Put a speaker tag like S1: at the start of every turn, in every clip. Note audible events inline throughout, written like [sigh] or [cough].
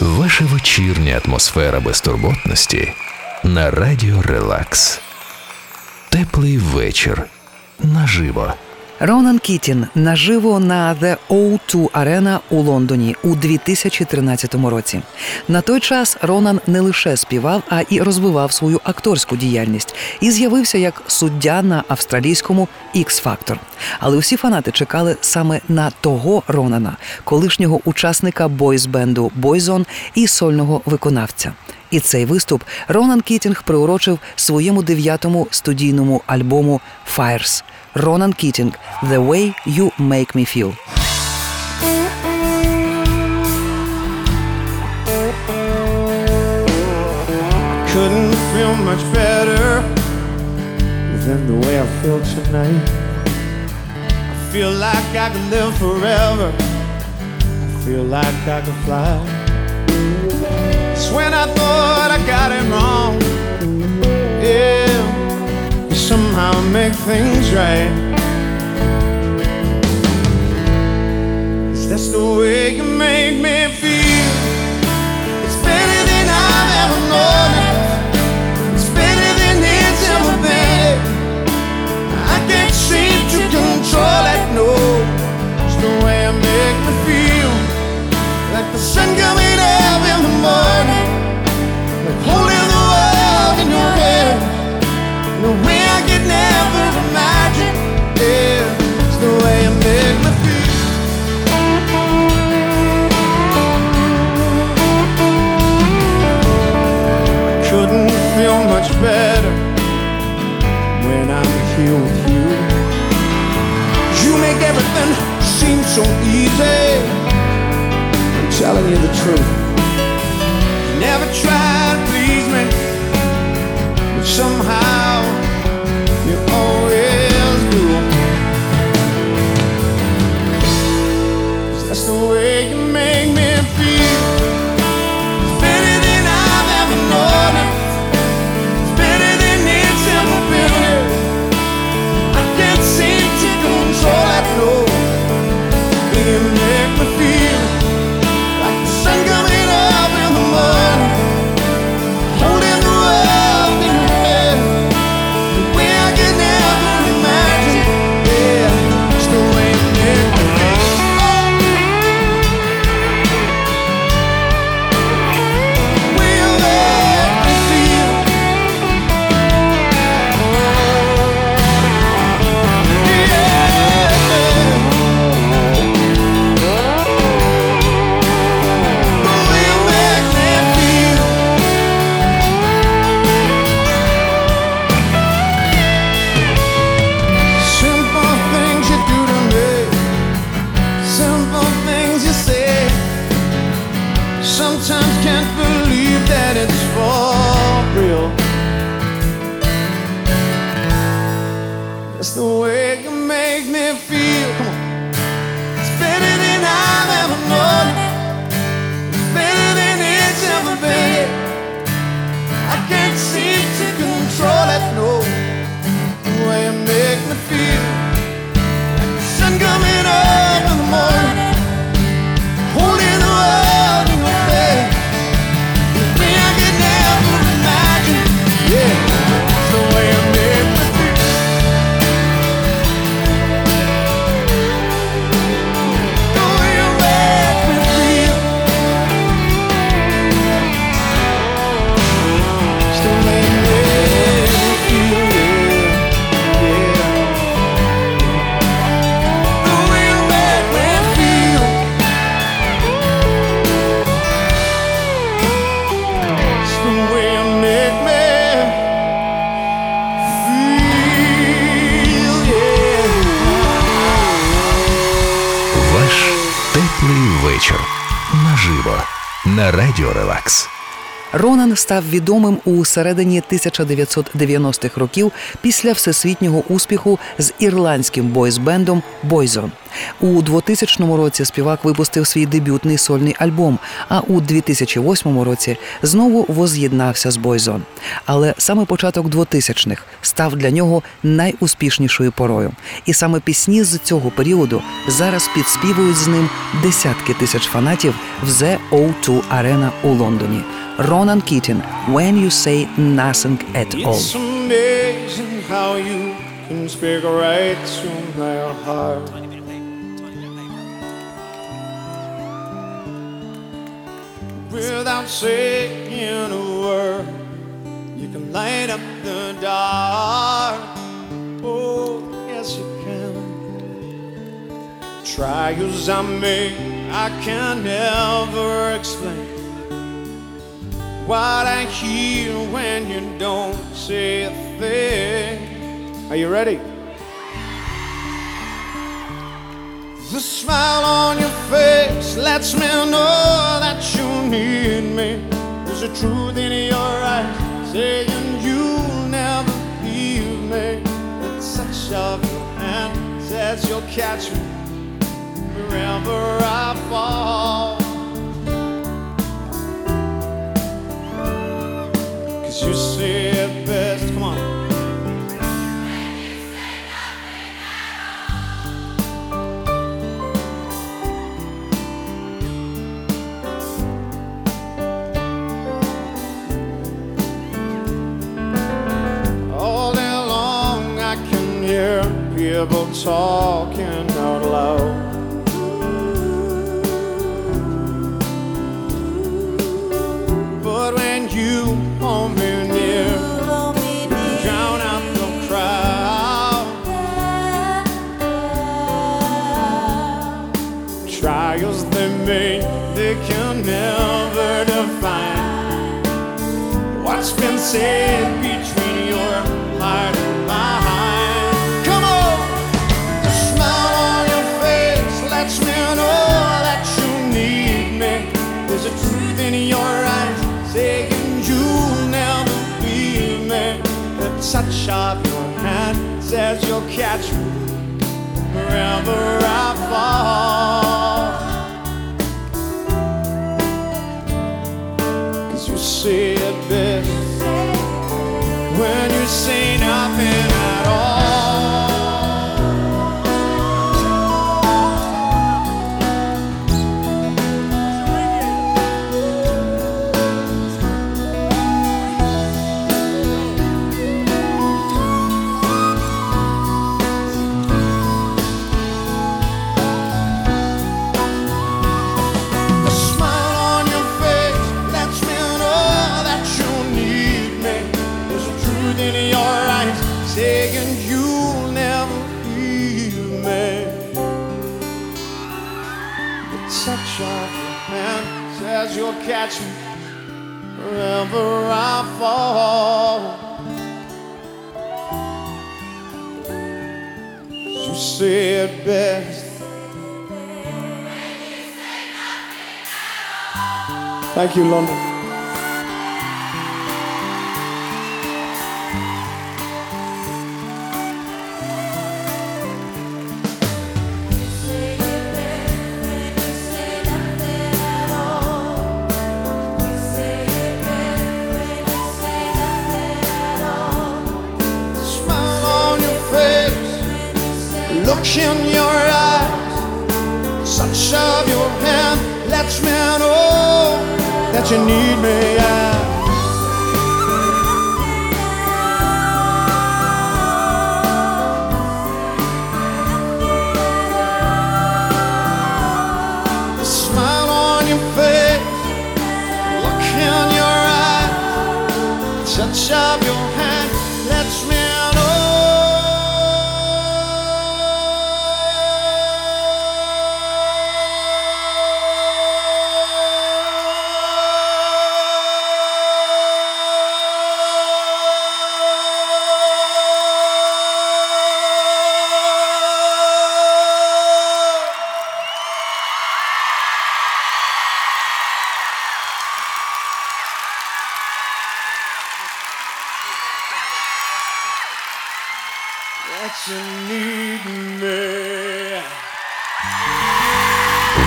S1: Ваша вечірня атмосфера безтурботності на радіо Релакс. Теплий вечір наживо.
S2: Ронан Кітін наживо на The O2 Arena у Лондоні у 2013 році. На той час Ронан не лише співав, а і розвивав свою акторську діяльність і з'явився як суддя на австралійському X-Factor. Але усі фанати чекали саме на того Ронана, колишнього учасника бойс-бенду Бойзон і сольного виконавця. І цей виступ Ронан Кітінг приурочив своєму дев'ятому студійному альбому «Fires». Ронан Кітінг «The Way You Make Me Feel».
S3: couldn't feel much better than the way I feel tonight. I feel like I could live forever. I feel like I could fly. It's when I thought I got it wrong. Somehow make things right. 'Cause that's the way you make me feel. Telling you the truth. You never tried to please me, but somehow
S1: на радіо Релакс.
S2: Ронан став відомим у середині 1990-х років після всесвітнього успіху з ірландським бойсбендом Бойзон. У 2000 році співак випустив свій дебютний сольний альбом. А у 2008 році знову воз'єднався з Бойзон. Але саме початок 2000-х став для нього найуспішнішою порою. І саме пісні з цього періоду зараз підспівують з ним десятки тисяч фанатів в The O2 Arena у Лондоні. Ronan Keating, When You Say Nothing At All.
S3: It's amazing how you can speak right to my heart. Without saying a word, you can light up the dark. Oh, yes, you can. Try as I may, I can never explain what I hear when you don't say a thing. Are you ready? The smile on your face lets me know that you need me. There's a truth in your eyes saying you'll never leave me. The touch of your hand says you'll catch me wherever I fall. Cause Trials they make, they can never define what's been said between your heart and mine. Come on, the smile on your face lets me know that you need me. There's a truth in your eyes saying you'll never leave me. The touch of your hand says you'll catch me wherever I fall. Say it best when you say nothing I fall. You say it best. Thank you, London. Look in your eyes, touch of your hand lets me know that you need me. Yeah. The smile on your face, look in your eyes, touch of your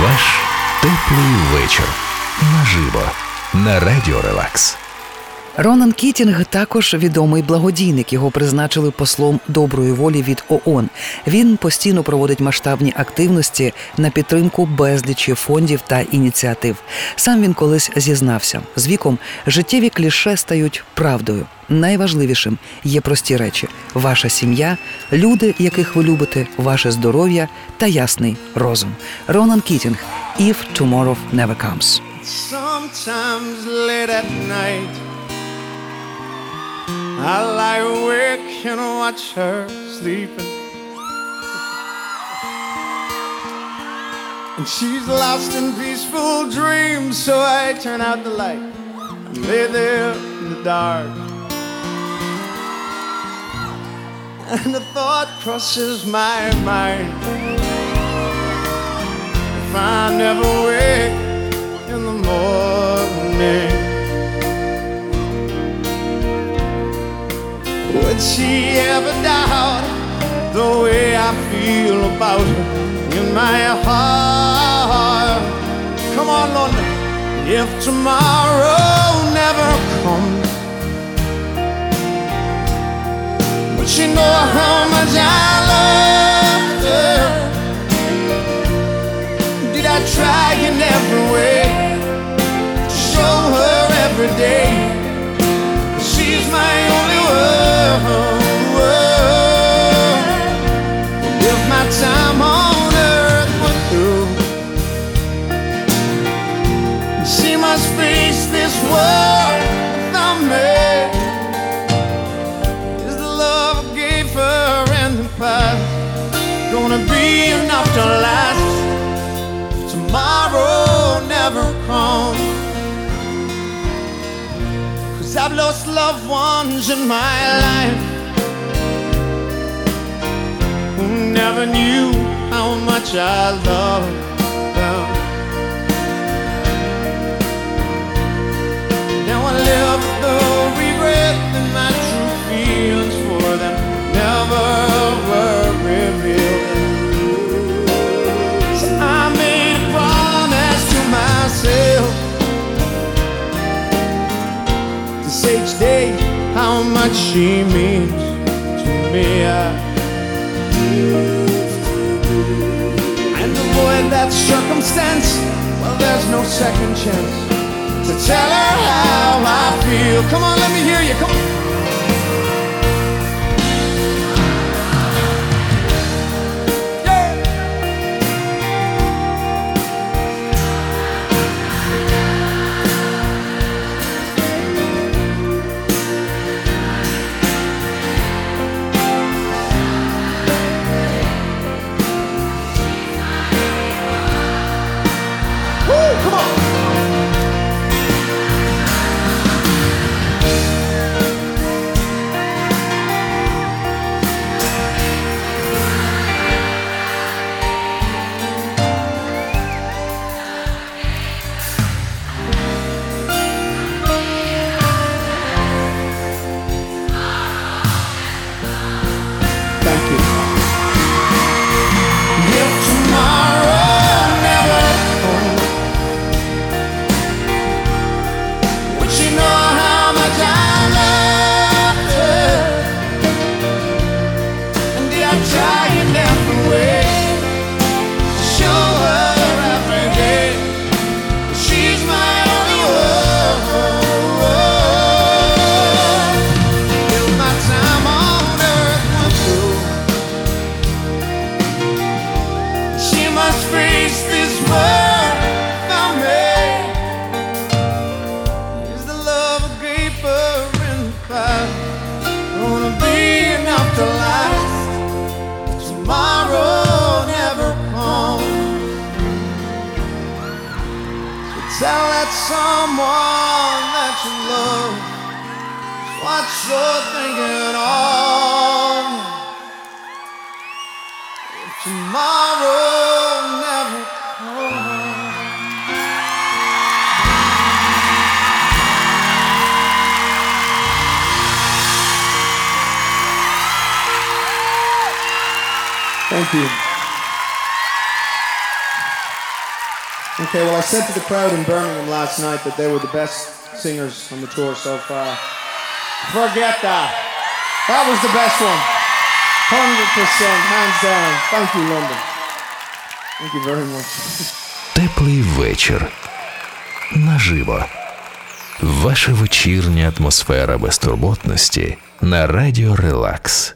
S1: Ваш теплий вечір. Наживо. На радіо Релакс.
S2: Ронан Кітінг також відомий благодійник. Його призначили послом доброї волі від ООН. Він постійно проводить масштабні активності на підтримку безлічі фондів та ініціатив. Сам він колись зізнався з віком життєві кліше стають правдою. Найважливішим є прості речі: ваша сім'я, люди, яких ви любите, ваше здоров'я та ясний розум. Ронан Кітінг «If Tomorrow Never Comes».
S3: Sometimes late at night, I lie awake and watch her sleeping. And she's lost in peaceful dreams, so I turn out the light and lay there in the dark. And a thought crosses my mind. If I never wake in the morning. Would she ever doubt the way I feel about her in my heart? Come on, Lord, if tomorrow never comes, would she know how much I love her? Did I try in every way to last? tomorrow never comes. Cause I've lost loved ones in my life who never knew how much I loved them. Now I live the regret that my true feelings for them never each day how much she means to me. And avoid that circumstance. Well, there's no second chance to tell her how I feel. Come on, let me hear you. Come tell that someone that you love what you're thinking of. If tomorrow never comes. Thank you. Okay, well, I said to the crowd in Birmingham last night that they were the best singers on the tour so far. Forget that. That was the best one. 100%, hands down. Thank you, London. Thank you very much. [laughs]
S1: Теплий вечір. Наживо. Ваша вечірня атмосфера безтурботності на радіо Релакс.